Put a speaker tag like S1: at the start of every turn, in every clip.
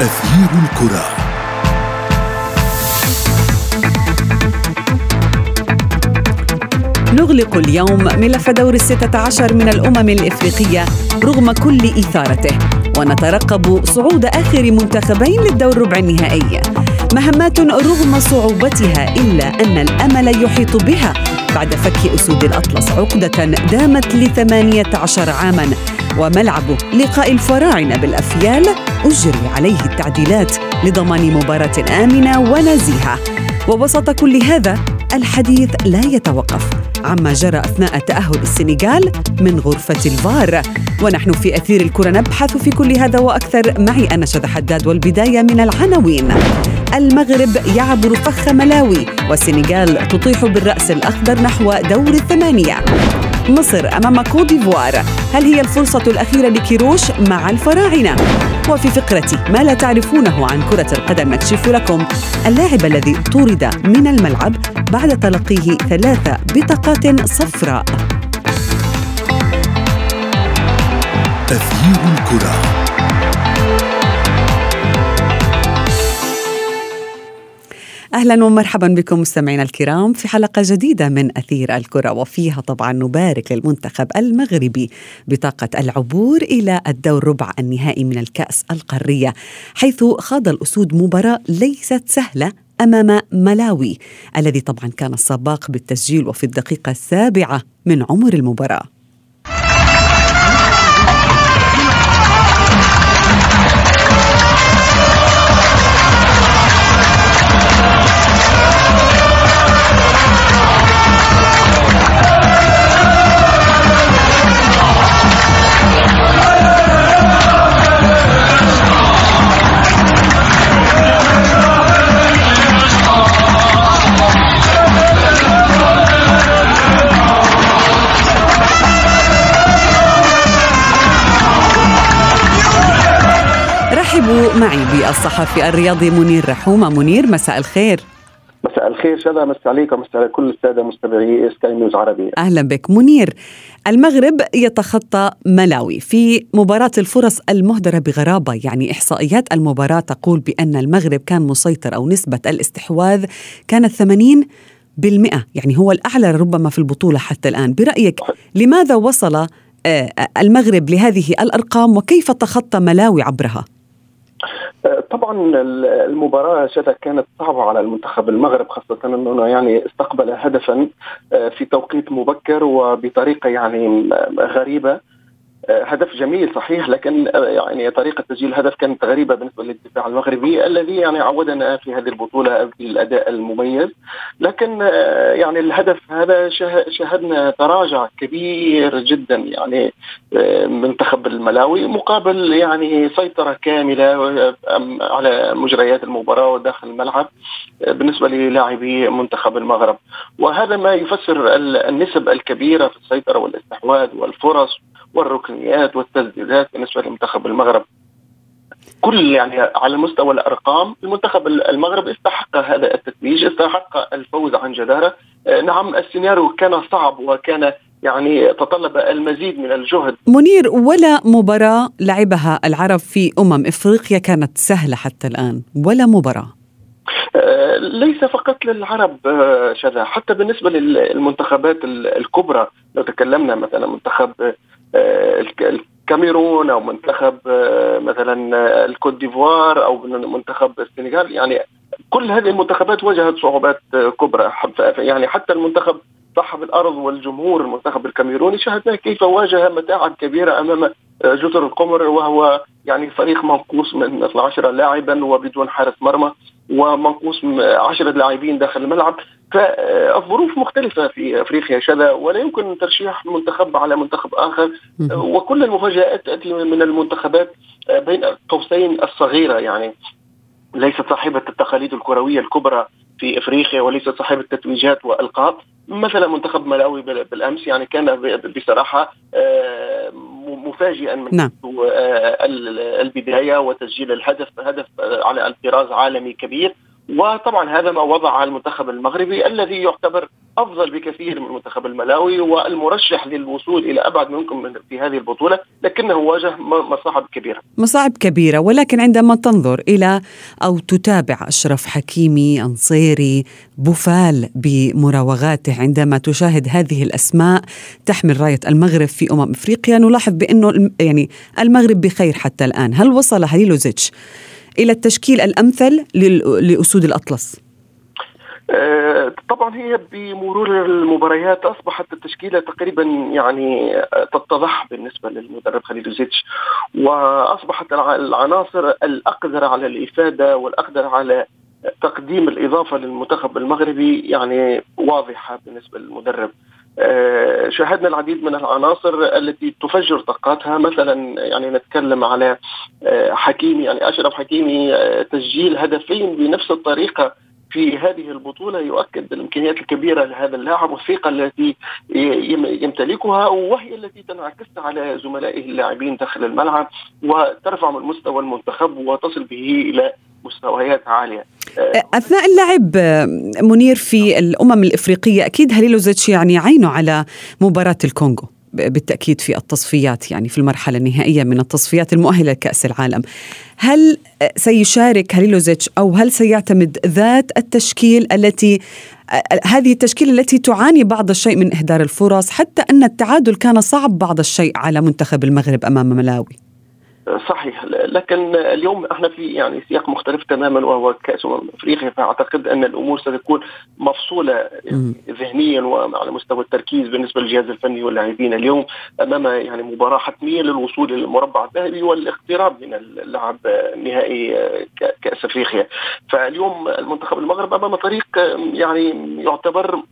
S1: أثير الكرة.
S2: نغلق اليوم ملف دور الستة عشر من الأمم الإفريقية رغم كل إثارته ونترقب صعود آخر منتخبين للدور ربع النهائي. مهمات رغم صعوبتها إلا أن الأمل يحيط بها. بعد فك أسود الأطلس عقدة دامت لثمانية عشر عاماً. وملعب لقاء الفراعنة بالأفيال أجري عليه التعديلات لضمان مباراة آمنة ونزيهة. ووسط كل هذا الحديث لا يتوقف عما جرى أثناء تأهل السنغال من غرفة الفار. ونحن في أثير الكرة نبحث في كل هذا وأكثر. معي أنا شذى حداد والبداية من العناوين. المغرب يعبر فخ ملاوي والسنغال تطيح بالرأس الأخضر نحو دور الثمانية. مصر أمام كوت ديفوار. هل هي الفرصة الأخيرة لكيروش مع الفراعنة؟ وفي فقرة ما لا تعرفونه عن كرة القدم نكشف لكم اللاعب الذي طرد من الملعب بعد تلقيه ثلاث بطاقات صفراء.
S1: أثير الكرة.
S2: أهلا ومرحبا بكم مستمعينا الكرام في حلقة جديدة من أثير الكرة وفيها طبعا نبارك للمنتخب المغربي بطاقة العبور إلى الدور ربع النهائي من الكأس القارية حيث خاض الأسود مباراة ليست سهلة أمام ملاوي الذي طبعا كان السباق بالتسجيل وفي الدقيقة السابعة من عمر المباراة. بالصحفي الرياضي منير رحومه منير مساء الخير.
S3: مساء الخير شذا مساء عليكم. مساء على كل السادة مستمعي سكاي نيوز عربي
S2: أهلا بك. منير المغرب يتخطى ملاوي. في مباراة الفرص المهدرة بغرابة يعني إحصائيات المباراة تقول بأن المغرب كان مسيطر أو نسبة الاستحواذ كانت 80 بالمئة يعني هو الأعلى ربما في البطولة حتى الآن. برأيك لماذا وصل آه، المغرب لهذه الأرقام وكيف تخطى ملاوي عبرها؟
S3: طبعا المباراة شذا كانت صعبة على المنتخب المغرب خاصة أنه يعني استقبل هدفا في توقيت مبكر وبطريقة يعني غريبة. هدف جميل صحيح لكن يعني طريقة تسجيل الهدف كانت غريبة بالنسبة للدفاع المغربي الذي يعني عودنا في هذه البطولة بالأداء المميز. لكن يعني الهدف هذا شاهدنا تراجع كبير جدا يعني منتخب الملاوي مقابل يعني سيطرة كاملة على مجريات المباراة وداخل الملعب بالنسبة للاعبي منتخب المغرب. وهذا ما يفسر النسب الكبيرة في السيطرة والاستحواذ والفرص والركنيات والتسديدات بالنسبة لمنتخب المغرب. كل يعني على مستوى الأرقام المنتخب المغرب استحق هذا التتويج استحق الفوز عن جدارة. نعم السيناريو كان صعب وكان يعني تطلب المزيد من الجهد.
S2: منير ولا مباراة لعبها العرب في أمم إفريقيا كانت سهلة حتى الآن؟ ولا مباراة؟
S3: آه، ليس فقط للعرب آه، شذا. حتى بالنسبة للمنتخبات الكبرى لو تكلمنا مثلا منتخب الكاميرون أو منتخب مثلا الكوت ديفوار أو منتخب السنغال. يعني كل هذه المنتخبات واجهت صعوبات كبرى. يعني حتى المنتخب صاحب الأرض والجمهور المنتخب الكاميروني شاهدنا كيف واجه متاعب كبيرة أمام جزر القمر وهو يعني فريق منقوص من 12 لاعبا وبدون حارس مرمى ومنقوص 10 لاعبين داخل الملعب. فالظروف مختلفة في أفريقيا شذا ولا يمكن ترشيح منتخب على منتخب آخر. وكل المفاجآت تأتي من المنتخبات بين قوسين الصغيرة. يعني ليست صاحبة التقاليد الكروية الكبرى في أفريقيا وليست صاحبة تتويجات والقاب مثلا منتخب ملاوي بالأمس يعني كان بصراحة آه، مفاجئا من نعم. آه، البداية وتسجيل الهدف هدف على الطراز عالمي كبير. وطبعا هذا ما وضع المنتخب المغربي الذي يعتبر أفضل بكثير من المنتخب الملاوي والمرشح للوصول إلى أبعد منكم في هذه البطولة لكنه واجه مصاعب كبيرة.
S2: مصاعب كبيرة ولكن عندما تنظر إلى أو تتابع أشرف حكيمي أنصيري بوفال بمراوغاته عندما تشاهد هذه الأسماء تحمل راية المغرب في أمم إفريقيا نلاحظ بأنه يعني المغرب بخير حتى الآن، هل وصل هليلوزيتش إلى التشكيل الأمثل لأسود الأطلس؟
S3: آه، طبعا هي بمرور المباريات أصبحت التشكيلة تقريبا يعني تتضح بالنسبة للمدرب خليل زيتش وأصبحت العناصر الاقدر على الإفادة والاقدر على تقديم الإضافة للمنتخب المغربي يعني واضحة بالنسبة للمدرب آه، شاهدنا العديد من العناصر التي تفجر طاقاتها. مثلا يعني نتكلم على آه، حكيمي يعني أشرف حكيمي تسجيل هدفين بنفس الطريقة في هذه البطولة يؤكد الامكانيات الكبيرة لهذا اللاعب والثقة التي يمتلكها وهي التي تنعكس على زملائه اللاعبين داخل الملعب وترفع من مستوى المنتخب وتصل به إلى مستويات عالية.
S2: أثناء اللعب منير في الأمم الإفريقية أكيد هليلوزيتش يعني عينه على مباراة الكونغو. بالتأكيد في التصفيات يعني في المرحلة النهائية من التصفيات المؤهلة لكأس العالم هل سيشارك هليلوزيتش أو هل سيعتمد ذات التشكيل التي هذه التشكيلة التي تعاني بعض الشيء من إهدار الفرص حتى أن التعادل كان صعب بعض الشيء على منتخب المغرب أمام ملاوي
S3: صحيح. لكن اليوم إحنا في يعني سياق مختلف تماما وهو كأس امم أفريقيا. فأعتقد أن الأمور ستكون مفصولة ذهنيا وعلى مستوى التركيز بالنسبة للجهاز الفني واللاعبين اليوم أمام يعني مباراة حتمية للوصول إلى المربع الذهبي والاقتراب من اللعب نهائي كأس أفريقيا. فاليوم المنتخب المغرب أمام طريق يعني يعتبر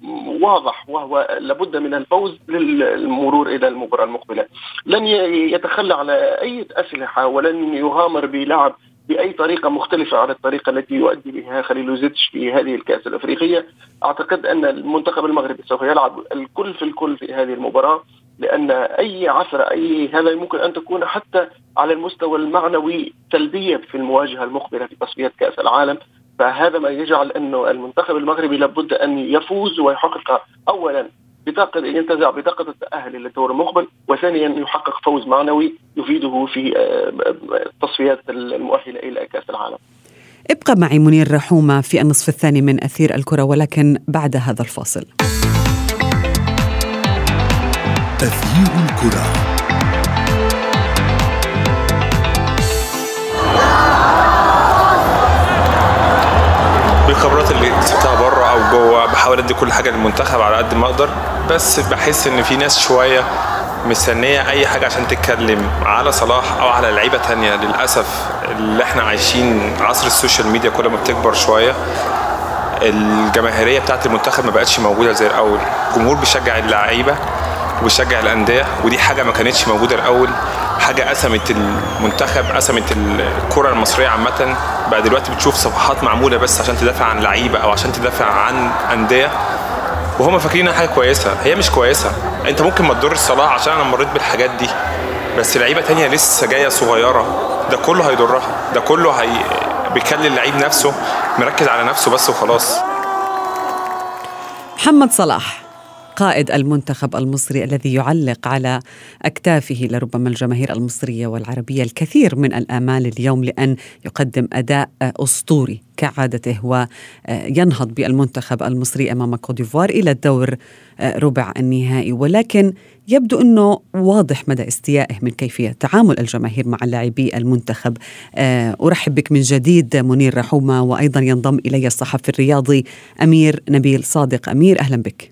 S3: واضح وهو لابد من الفوز للمرور إلى المباراة المقبلة. لن يتخلى على أي اسئله أسلحة ولن يغامر بلعب بأي طريقة مختلفة عن الطريقة التي يؤدي بها خليل زيتش في هذه الكأس الأفريقية. أعتقد أن المنتخب المغربي سوف يلعب الكل في الكل في هذه المباراة لأن أي عثره أي هذا يمكن أن تكون حتى على المستوى المعنوي سلبيه في المواجهة المقبلة في تصفيات كأس العالم. فهذا ما يجعل أنه المنتخب المغربي لابد أن يفوز ويحقق اولا بطاقة ينتزع بطاقة التأهل للدور المقبل وثانيا يحقق فوز معنوي يفيده في التصفيات آه، المؤهلة إلى كأس العالم.
S2: ابقى معي منير رحومة في النصف الثاني من أثير الكرة ولكن بعد هذا الفاصل. أثير الكرة.
S1: بالخبرات اللي كسبتها بره أو جوه بحاول أدي كل حاجة للمنتخب على قد ما أقدر. بس بحس إن في ناس شوية مستنية أي حاجة عشان تتكلم على صلاح أو على لعيبة تانية. للأسف اللي إحنا عايشين عصر السوشيال ميديا كل ما بتكبر شوية الجماهيرية بتاعت المنتخب ما بقتش موجودة زي الأول. الجمهور بيشجع اللعيبة وبيشجع الأندية ودي حاجة ما كانتش موجودة الأول. حاجة قسمت المنتخب قسمت الكرة المصرية عامة. بقى دلوقتي بتشوف صفحات معمولة بس عشان تدافع عن لعيبة أو عشان تدافع عن أندية. وهم فاكرين حاجة كويسة. هي مش كويسة. أنت ممكن ما تضرش صلاح عشان أنا مريت بالحاجات دي. بس لعيبة تانية لسه جاية صغيرة. ده كله هيضرها. ده كله هي بيخلي اللعيب نفسه مركز على نفسه بس وخلاص.
S2: محمد صلاح. قائد المنتخب المصري الذي يعلق على أكتافه لربما الجماهير المصرية والعربية الكثير من الآمال اليوم لأن يقدم أداء أسطوري كعادته وينهض بالمنتخب المصري أمام كوديفوار إلى الدور ربع النهائي. ولكن يبدو أنه واضح مدى استيائه من كيفية تعامل الجماهير مع لاعبي المنتخب. أرحب بك من جديد منير رحومة وأيضا ينضم إلي الصحفي الرياضي أمير نبيل صادق. أمير أهلا بك.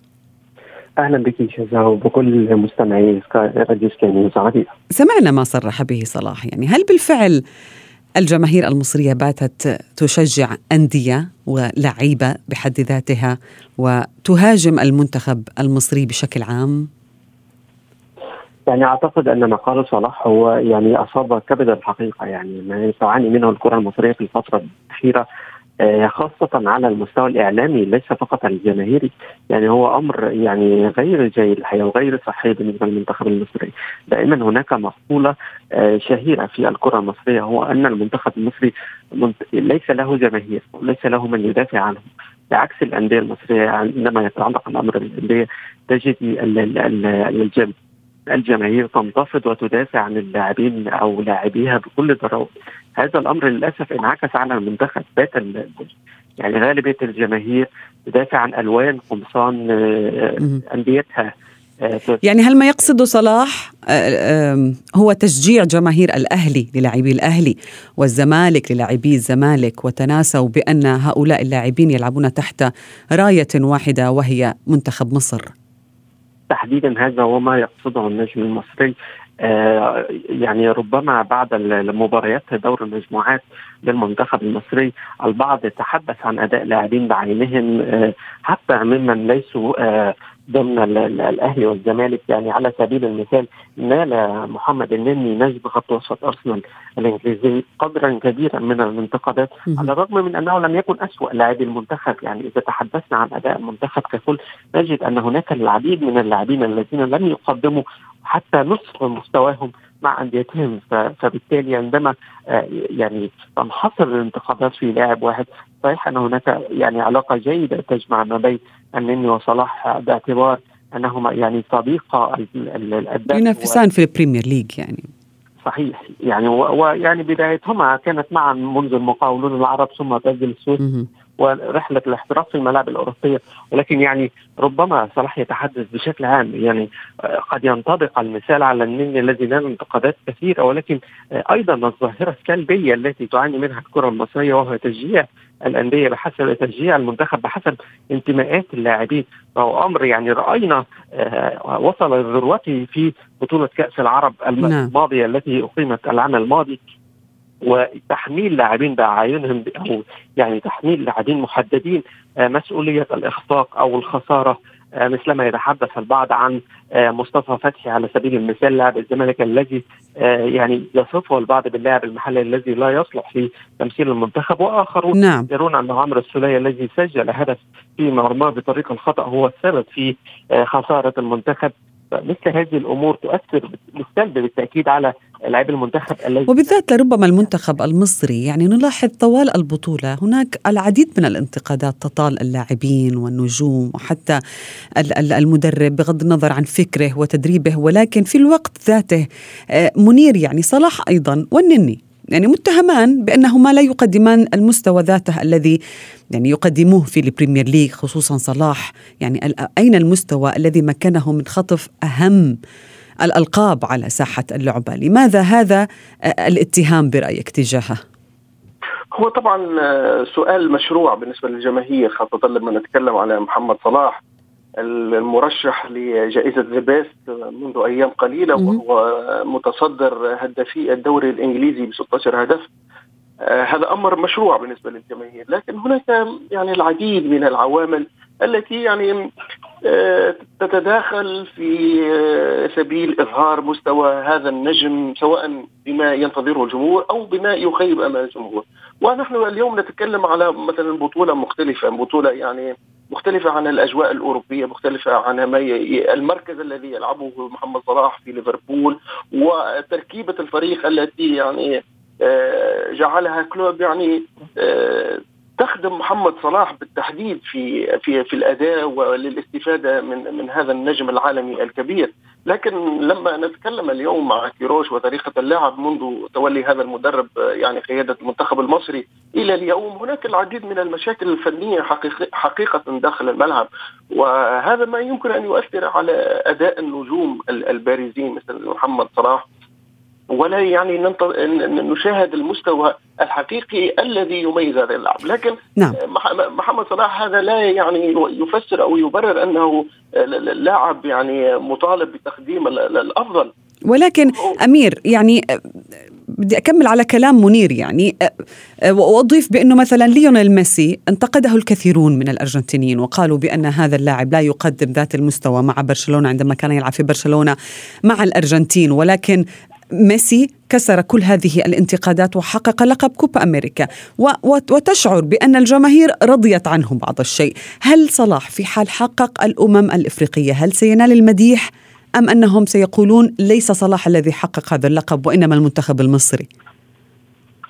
S4: أهلا بك شذا وبكل مستمعي راديو سكاي
S2: سمعنا ما صرح به صلاح. يعني هل بالفعل الجماهير المصرية باتت تشجع أندية ولعيبة بحد ذاتها وتهاجم المنتخب المصري بشكل عام؟
S4: يعني أعتقد أن ما قاله صلاح هو يعني أصاب كبد الحقيقة. يعني ما تعاني منه الكرة المصرية في الفترة الأخيرة خاصة على المستوى الإعلامي ليس فقط الجماهيري. يعني هو أمر يعني غير جيد الحقيقة وغير صحي بالنسبة للمنتخب المصري. دائما هناك مقولة شهيرة في الكرة المصرية هو أن المنتخب المصري ليس له جماهير وليس له من يدافع عنه. بعكس الأندية المصرية عندما يتعلق الأمر بالأندية تجد الجمع الجماهير تنتفض وتدافع عن اللاعبين أو لاعبيها بكل ضراوه هذا الأمر للأسف انعكس على المنتخب. بات يعني غالبية الجماهير تدافع عن ألوان قمصان أنديتها
S2: يعني هل ما يقصده صلاح هو تشجيع جماهير الأهلي للاعبي الأهلي والزمالك للاعبي الزمالك وتناسوا بأن هؤلاء اللاعبين يلعبون تحت راية واحدة وهي منتخب مصر؟
S4: تحديدا هذا هو ما يقصده النجم المصري. آه يعني ربما بعد المباريات دور المجموعات للمنتخب المصري البعض يتحدث عن أداء لاعبين بعينهم آه حتى ممن ليسوا آه ضمن الأهلي والزمالك. يعني على سبيل المثال نال محمد النني نجم خط وسط أرسنال الإنجليزي قدرا كبيرا من الانتقادات على الرغم من أنه لم يكن أسوأ لاعبي المنتخب. يعني إذا تحدثنا عن أداء المنتخب ككل نجد أن هناك العديد من اللاعبين الذين لم يقدموا حتى نصف مستواهم مع أنديتهم. فبالتالي عندما يعني تنحصر الانتقادات في لاعب واحد صحيح أن هناك يعني علاقة جيدة تجمع ما بين النني وصلاح باعتبار أنهما يعني صديقه
S2: ينافسان في ال Premier League يعني.
S4: صحيح. يعني ويعني بدايتهما كانت معا منذ المقاولون العرب ثم تسجيل السويس. ورحلة الاحتراف في الملاعب الأوروبية. ولكن يعني ربما صلاح يتحدث بشكل عام يعني قد ينطبق المثال على النني الذي نال انتقادات كثيرة. ولكن أيضا الظاهرة السلبية التي تعاني منها الكرة المصرية وهو تشجيع الأندية بحسب تشجيع المنتخب بحسب انتماءات اللاعبين. فهو أمر يعني رأينا وصل لذروته في بطولة كأس العرب الماضية التي أقيمت العام الماضي. وتحميل لاعبين باعينهم أو يعني تحميل لاعبين محددين مسؤولية الإخفاق أو الخسارة مثلما يتحدث البعض عن مصطفى فتحي على سبيل المثال لاعب الزمالك الذي يعني يصفه البعض باللاعب المحلي الذي لا يصلح في تمثيل المنتخب وآخرون
S2: نعم.
S4: يرون أن عمرو السولية الذي سجل هدف في مرماه بطريق الخطأ هو السبب في خسارة المنتخب مثل هذه الأمور تؤثر بالسلب بالتأكيد على لاعبي المنتخب الذي
S2: وبالذات لربما المنتخب المصري يعني نلاحظ طوال البطولة هناك العديد من الانتقادات تطال اللاعبين والنجوم وحتى المدرب بغض النظر عن فكره وتدريبه ولكن في الوقت ذاته منير يعني صلاح أيضا والنني. يعني متهمان بأنهما لا يقدمان المستوى ذاته الذي يعني يقدموه في ال Premier League خصوصا صلاح. يعني أين المستوى الذي مكنه من خطف أهم الألقاب على ساحة اللعبة؟ لماذا هذا الاتهام برأيك تجاهه؟
S3: هو طبعا سؤال مشروع بالنسبة للجماهير خاصة لما نتكلم على محمد صلاح. المرشح لجائزة The Best منذ أيام قليلة وهو متصدر هدافي الدوري الإنجليزي ب 16 هدف. آه هذا أمر مشروع بالنسبة للجماهير لكن هناك يعني العديد من العوامل التي يعني آه تتداخل في آه سبيل إظهار مستوى هذا النجم سواء بما ينتظره الجمهور أو بما يخيب أمال الجمهور. ونحن اليوم نتكلم على مثلا بطولة مختلفة بطولة يعني مختلفة عن الأجواء الأوروبية مختلفة عن ما. المركز الذي يلعبه محمد صلاح في ليفربول وتركيبة الفريق التي يعني جعلها كلوب يعني تخدم محمد صلاح بالتحديد في في في الأداء وللاستفادة من من هذا النجم العالمي الكبير. لكن لما نتكلم اليوم مع كيروش وطريقة اللعب منذ تولي هذا المدرب يعني قيادة المنتخب المصري إلى اليوم هناك العديد من المشاكل الفنية حقيقة داخل الملعب. وهذا ما يمكن أن يؤثر على أداء النجوم البارزين مثل محمد صلاح ولا يعني نشاهد المستوى الحقيقي الذي يميز هذا اللاعب لكن نعم. محمد صلاح هذا لا يعني يفسر أو يبرر أنه لاعب يعني مطالب بتقديم الأفضل
S2: ولكن أمير يعني بدي أكمل على كلام منير يعني وأضيف بأنه مثلا ليونيل ميسي انتقده الكثيرون من الأرجنتينيين وقالوا بأن هذا اللاعب لا يقدم ذات المستوى مع برشلونة عندما كان يلعب في برشلونة مع الأرجنتين ولكن ميسي كسر كل هذه الانتقادات وحقق لقب كوبا أمريكا. وتشعر بأن الجماهير رضيت عنه بعض الشيء. هل صلاح في حال حقق الأمم الإفريقية هل سينال المديح أم أنهم سيقولون ليس صلاح الذي حقق هذا اللقب وإنما المنتخب المصري؟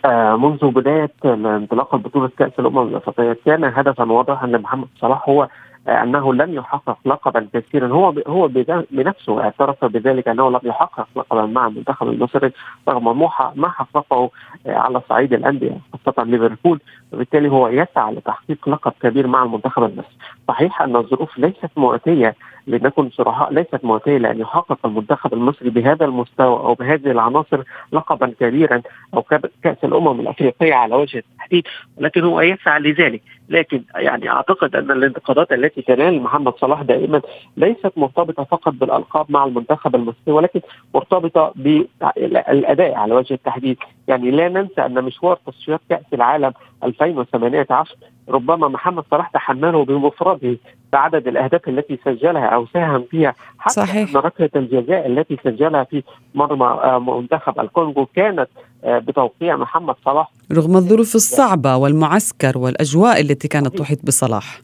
S4: آه منذ بداية انطلاق بطولة كأس الأمم الأفريقية كان هدفا واضحا أن محمد صلاح هو أنه لم يحقق لقبا كثيرا. هو هو بنفسه اعترف بذلك أنه لم يحقق لقبا مع المنتخب المصري رغم ما حققه على صعيد الأندية خاصة ليفربول. وبالتالي هو يسعى لتحقيق لقب كبير مع المنتخب المصري. صحيح أن الظروف ليست مواتيه لنكن صراحة ليست مواتية لأن يحقق المنتخب المصري بهذا المستوى أو بهذه العناصر لقبا كبيرا أو كأس الأمم الأفريقية على وجه التحديد. ولكن هو يسعى لذلك. لكن يعني أعتقد أن الانتقادات التي تنال محمد صلاح دائما ليست مرتبطة فقط بالألقاب مع المنتخب المصري ولكن مرتبطة بالأداء على وجه التحديد. يعني لا ننسى أن مشوار تصفيات كأس العالم 2018 ربما محمد صلاح تحمله بمفرده بعدد الأهداف التي سجلها أو ساهم فيها حتى صحيح. إن ركله الجزاء التي سجلها في مرمى آه، منتخب الكونغو كانت آه، بتوقيع محمد صلاح.
S2: رغم الظروف الصعبة والمعسكر والأجواء التي كانت تحيط بصلاح.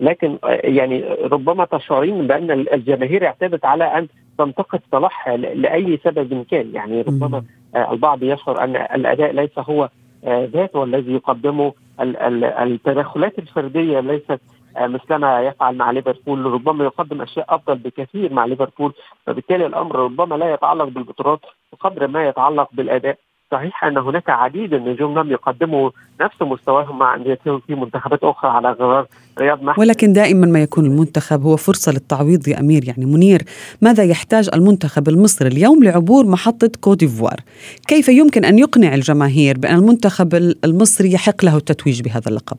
S4: لكن آه، يعني ربما تشعرين بأن الجماهير اعتادت على أن تنتقد صلاح لأي سبب كان. يعني ربما البعض يشعر أن الأداء ليس هو ذاته الذي يقدمه التدخلات الفردية ليست مثلما يفعل مع ليفربول ربما يقدم أشياء أفضل بكثير مع ليفربول. فبالتالي الأمر ربما لا يتعلق بالبطولات بقدر ما يتعلق بالأداء. صحيح أن هناك عديد النجوم لم يقدموا نفس مستواهم مع انديتهم في منتخبات أخرى على غرار رياض محمد.
S2: ولكن دائما ما يكون المنتخب هو فرصة للتعويض يا أمير يعني منير ماذا يحتاج المنتخب المصري اليوم لعبور محطة كوديفوار كيف يمكن أن يقنع الجماهير بأن المنتخب المصري يحق له التتويج بهذا اللقب؟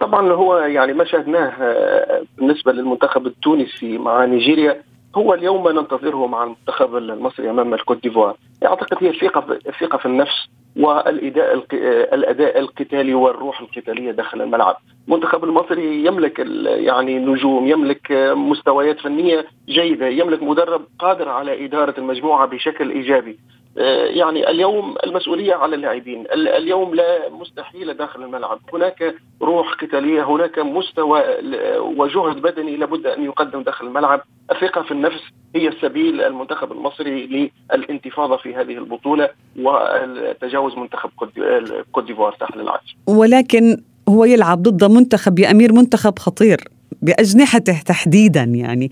S3: طبعا هو يعني ما شاهدناه آه، بالنسبة للمنتخب التونسي مع نيجيريا هو اليوم ما ننتظره مع المنتخب المصري أمام الكوت ديفوار. أعتقد هي الثقة الثقة في النفس والإداء الأداء القتالي والروح القتالية داخل الملعب. المنتخب المصري يملك يعني نجوم يملك مستويات فنية جيدة يملك مدرب قادر على إدارة المجموعة بشكل إيجابي. يعني اليوم المسؤولية على اللاعبين. اليوم لا مستحيل داخل الملعب. هناك روح قتالية هناك مستوى وجهد بدني لابد أن يقدم داخل الملعب. الثقة في النفس هي السبيل المنتخب المصري للانتفاضة في هذه البطولة وتجاوز منتخب كوت ديفوار ساحل العاج
S2: ولكن هو يلعب ضد منتخب يا أمير منتخب خطير. بأجنحته تحديدا يعني.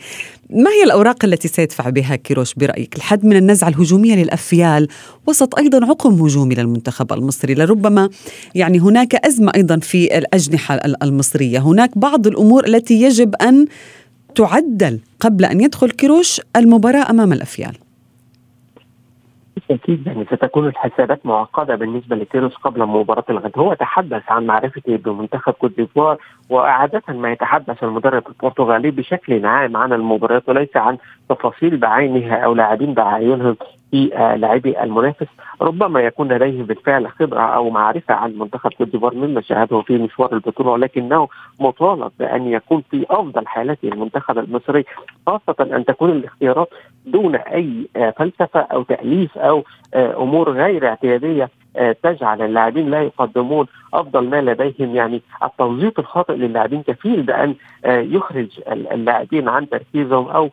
S2: ما هي الأوراق التي سيدفع بها كيروش برأيك؟ الحد من النزعة الهجومية للأفيال وسط أيضا عقم هجومي للمنتخب المصري. لربما يعني هناك أزمة أيضا في الأجنحة المصرية. هناك بعض الأمور التي يجب أن تعدل قبل أن يدخل كيروش المباراة أمام الأفيال.
S4: بالتأكيد يعني ستكون الحسابات معقدة بالنسبة لكيروس قبل مباراة الغد، هو تحدث عن معرفته بمنتخب كوت ديفوار وعاده ما يتحدث المدرب البرتغالي بشكل عام عن المباريات وليس عن تفاصيل بعينها أو لاعبين بعينهم في لاعبي المنافس. ربما يكون لديه بالفعل خبرة أو معرفة عن منتخب كوت ديفوار مما شاهده في مشوار البطولة ولكنه مطالب بأن يكون في أفضل حالاته المنتخب المصري خاصة أن تكون الاختيارات دون أي آه، فلسفة أو تأليف أو آه، أمور غير اعتيادية تجعل اللاعبين لا يقدمون أفضل ما لديهم. يعني التوظيف الخاطئ للاعبين كفيل بأن يخرج اللاعبين عن تركيزهم أو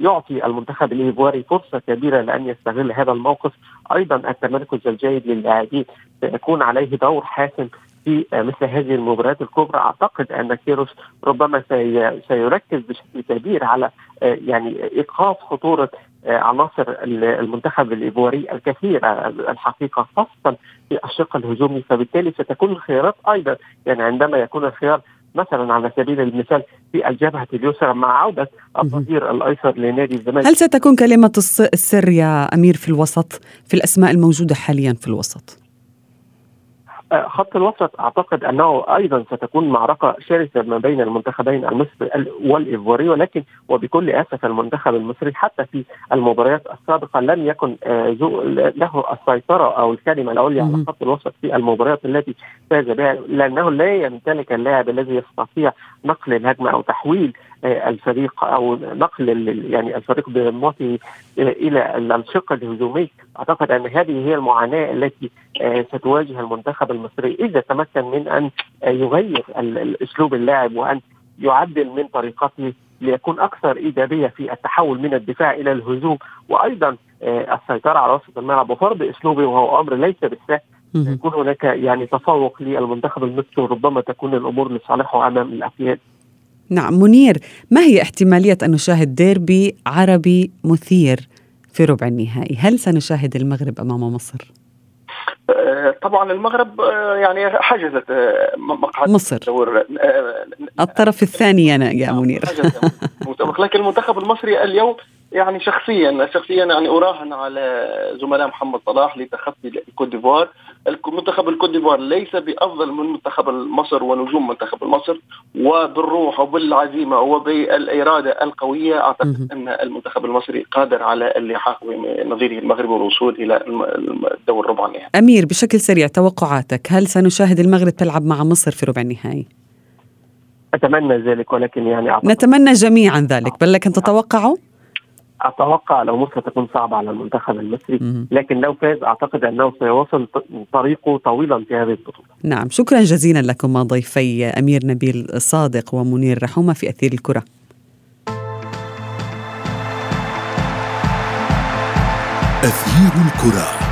S4: يعطي المنتخب الايفواري فرصة كبيرة لأن يستغل هذا الموقف. أيضا التمركز الجيد للاعبين سيكون عليه دور حاسم في مثل هذه المباريات الكبرى. أعتقد أن كيروش ربما سيركز بشكل كبير على يعني إيقاف خطورة عناصر المنتخب الايفواري الكثيرة الحقيقة خاصة في الشق الهجومي. فبالتالي ستكون الخيارات أيضا يعني عندما يكون الخيار مثلا على سبيل المثال في الجبهة اليسرى مع عودة الظهير الأيسر لنادي الزمالك.
S2: هل ستكون كلمة السر يا أمير في الوسط في الأسماء الموجودة حاليا في الوسط؟
S4: خط الوسط أعتقد أنه أيضا ستكون معركة شرسة ما بين المنتخبين المصري والايفواري ولكن وبكل اسف المنتخب المصري حتى في المباريات السابقة لم يكن له السيطرة أو الكلمة العليا على خط الوسط في المباريات التي فاز بها لأنه لا يمتلك اللاعب الذي يستطيع نقل الهجمة أو تحويل الفريق أو نقل يعني الفريق بموته إلى الشق الهجومي أعتقد أن هذه هي المعاناة التي ستواجه المنتخب المصري إذا تمكن من أن يغير أسلوب اللاعب وأن يعدل من طريقته ليكون أكثر إيجابية في التحول من الدفاع إلى الهجوم. وأيضا السيطرة على وسط الملعب وفرض أسلوبه وهو أمر ليس بالسهل. يكون هناك يعني تفوق للمنتخب المصري وربما تكون الأمور لصالحه أمام الافياد
S2: نعم منير ما هي احتمالية أن نشاهد ديربي عربي مثير في ربع النهائي؟ هل سنشاهد المغرب أمام مصر؟
S3: طبعا المغرب يعني حجزت مقعد
S2: مصر.
S3: دور
S2: الطرف الثاني يا يا منير.
S3: لكن المنتخب المصري اليوم يعني شخصيا شخصيا يعني أراهن على زملاء محمد صلاح لتخطي الكوت ديفوار منتخب الكوت ديفوار ليس بأفضل من منتخب مصر ونجوم منتخب مصر وبالروح وبالعزيمة وبالإرادة القوية أعتقد أن المنتخب المصري قادر على اللحاق بنظيره المغرب والوصول إلى الدور ربع النهائي.
S2: أمير بشكل سريع توقعاتك هل سنشاهد المغرب تلعب مع مصر في ربع النهائي؟
S4: أتمنى ذلك ولكن يعني
S2: أعتقد نتمنى جميعا ذلك بل لكن تتوقعوا؟
S4: أتوقع لو مصر تكون صعبة على المنتخب المصري لكن لو فاز أعتقد أنه سيواصل طريقه طويلا في هذه البطولة.
S2: نعم شكرا جزيلا لكم ضيفي أمير نبيل صادق ومنير رحومة في أثير الكرة.
S5: أثير الكرة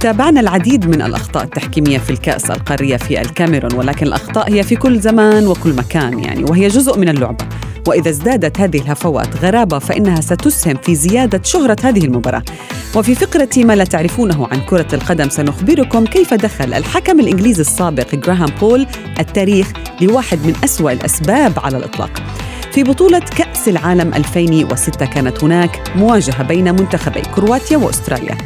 S2: تابعنا العديد من الأخطاء التحكيمية في الكأس القارية في الكاميرون ولكن الأخطاء هي في كل زمان وكل مكان يعني وهي جزء من اللعبة وإذا ازدادت هذه الهفوات غرابة فإنها ستسهم في زيادة شهرة هذه المباراة. وفي فقرة ما لا تعرفونه عن كرة القدم سنخبركم كيف دخل الحكم الإنجليزي السابق جراهام بول التاريخ لواحد من أسوأ الأسباب على الإطلاق. في بطولة كأس العالم 2006 كانت هناك مواجهة بين منتخبي كرواتيا وأستراليا.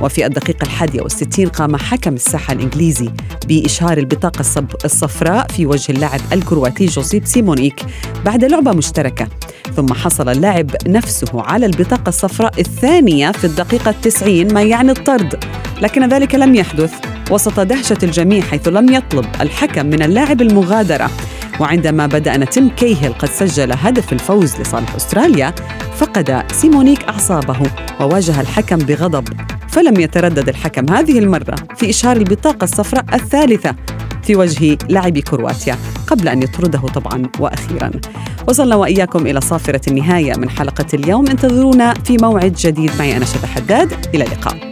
S2: وفي الدقيقة الحادية والستين قام حكم الساحة الإنجليزي بإشهار البطاقة الصفراء في وجه اللاعب الكرواتي جوزيب سيمونيك بعد لعبة مشتركة. ثم حصل اللاعب نفسه على البطاقة الصفراء الثانية في الدقيقة التسعين ما يعني الطرد. لكن ذلك لم يحدث. وسط دهشة الجميع حيث لم يطلب الحكم من اللاعب المغادرة. وعندما بدا أن تيم كيهل قد سجل هدف الفوز لصالح أستراليا فقد سيمونيك أعصابه وواجه الحكم بغضب. فلم يتردد الحكم هذه المرة في إشهار البطاقة الصفراء الثالثة في وجه لاعبي كرواتيا قبل أن يطرده طبعا وأخيرا. وصلنا وإياكم إلى صافرة النهاية من حلقة اليوم. انتظرونا في موعد جديد معي أنا شذى حداد. إلى اللقاء.